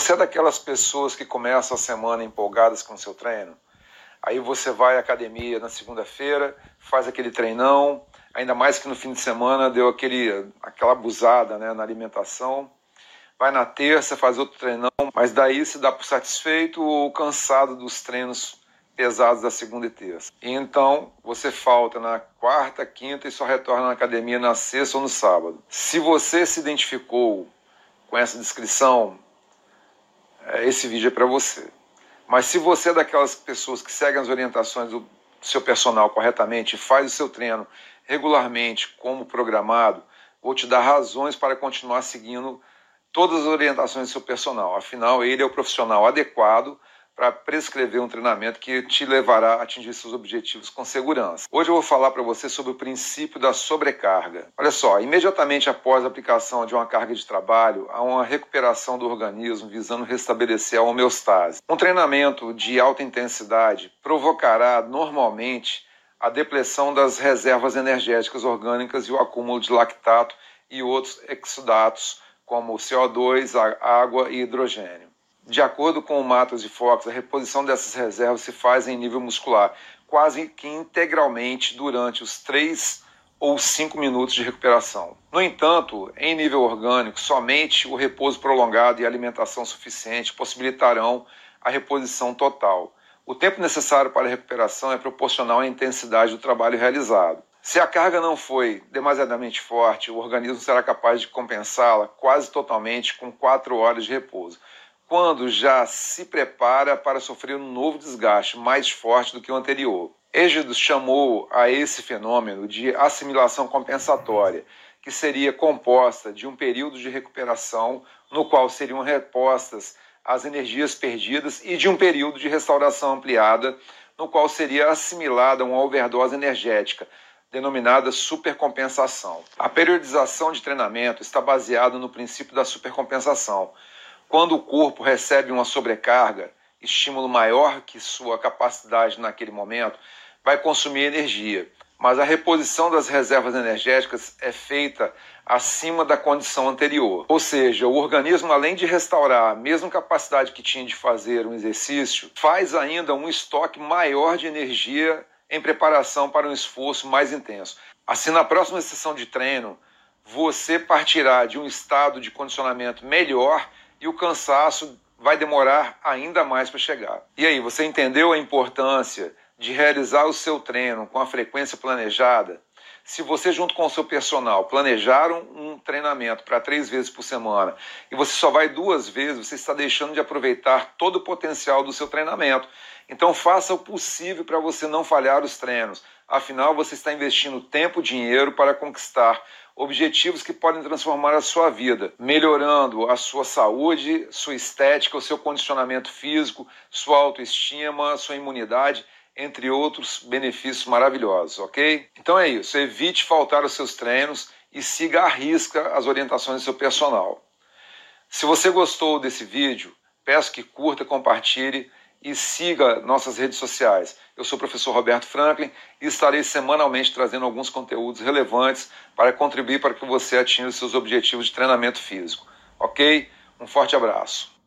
você é daquelas pessoas que começam a semana empolgadas com o seu treino, aí você vai à academia na segunda-feira, faz aquele treinão, ainda mais que no fim de semana deu aquele, aquela abusada né, na alimentação. Vai na terça, faz outro treinão, mas daí se dá por satisfeito ou cansado dos treinos pesados da segunda e terça. E então você falta na quarta, quinta e só retorna na academia na sexta ou no sábado. Se você se identificou com essa descrição, esse vídeo é para você. Mas se você é daquelas pessoas que seguem as orientações do seu personal corretamente faz o seu treino regularmente como programado, vou te dar razões para continuar seguindo todas as orientações do seu personal. Afinal, ele é o profissional adequado para prescrever um treinamento que te levará a atingir seus objetivos com segurança. Hoje eu vou falar para você sobre o princípio da sobrecarga. Olha só, imediatamente após a aplicação de uma carga de trabalho, há uma recuperação do organismo visando restabelecer a homeostase. Um treinamento de alta intensidade provocará normalmente a depressão das reservas energéticas orgânicas e o acúmulo de lactato e outros exudatos, como CO2, água e hidrogênio. De acordo com o Matos e Fox, a reposição dessas reservas se faz em nível muscular, quase que integralmente durante os 3 ou 5 minutos de recuperação. No entanto, em nível orgânico, somente o repouso prolongado e alimentação suficiente possibilitarão a reposição total. O tempo necessário para a recuperação é proporcional à intensidade do trabalho realizado. Se a carga não foi demasiadamente forte, o organismo será capaz de compensá-la quase totalmente com 4 horas de repouso quando já se prepara para sofrer um novo desgaste mais forte do que o anterior. Égido chamou a esse fenômeno de assimilação compensatória, que seria composta de um período de recuperação no qual seriam repostas as energias perdidas e de um período de restauração ampliada no qual seria assimilada uma overdose energética, denominada supercompensação. A periodização de treinamento está baseada no princípio da supercompensação, quando o corpo recebe uma sobrecarga, estímulo maior que sua capacidade naquele momento, vai consumir energia. Mas a reposição das reservas energéticas é feita acima da condição anterior. Ou seja, o organismo, além de restaurar a mesma capacidade que tinha de fazer um exercício, faz ainda um estoque maior de energia em preparação para um esforço mais intenso. Assim, na próxima sessão de treino, você partirá de um estado de condicionamento melhor e o cansaço vai demorar ainda mais para chegar. E aí, você entendeu a importância de realizar o seu treino com a frequência planejada? Se você, junto com o seu personal, planejaram um treinamento para três vezes por semana e você só vai duas vezes, você está deixando de aproveitar todo o potencial do seu treinamento. Então, faça o possível para você não falhar os treinos. Afinal, você está investindo tempo e dinheiro para conquistar objetivos que podem transformar a sua vida, melhorando a sua saúde, sua estética, o seu condicionamento físico, sua autoestima, sua imunidade, entre outros benefícios maravilhosos, ok? Então é isso, evite faltar aos seus treinos e siga à risca as orientações do seu personal. Se você gostou desse vídeo, peço que curta, compartilhe e siga nossas redes sociais. Eu sou o professor Roberto Franklin e estarei semanalmente trazendo alguns conteúdos relevantes para contribuir para que você atinja os seus objetivos de treinamento físico. Ok? Um forte abraço.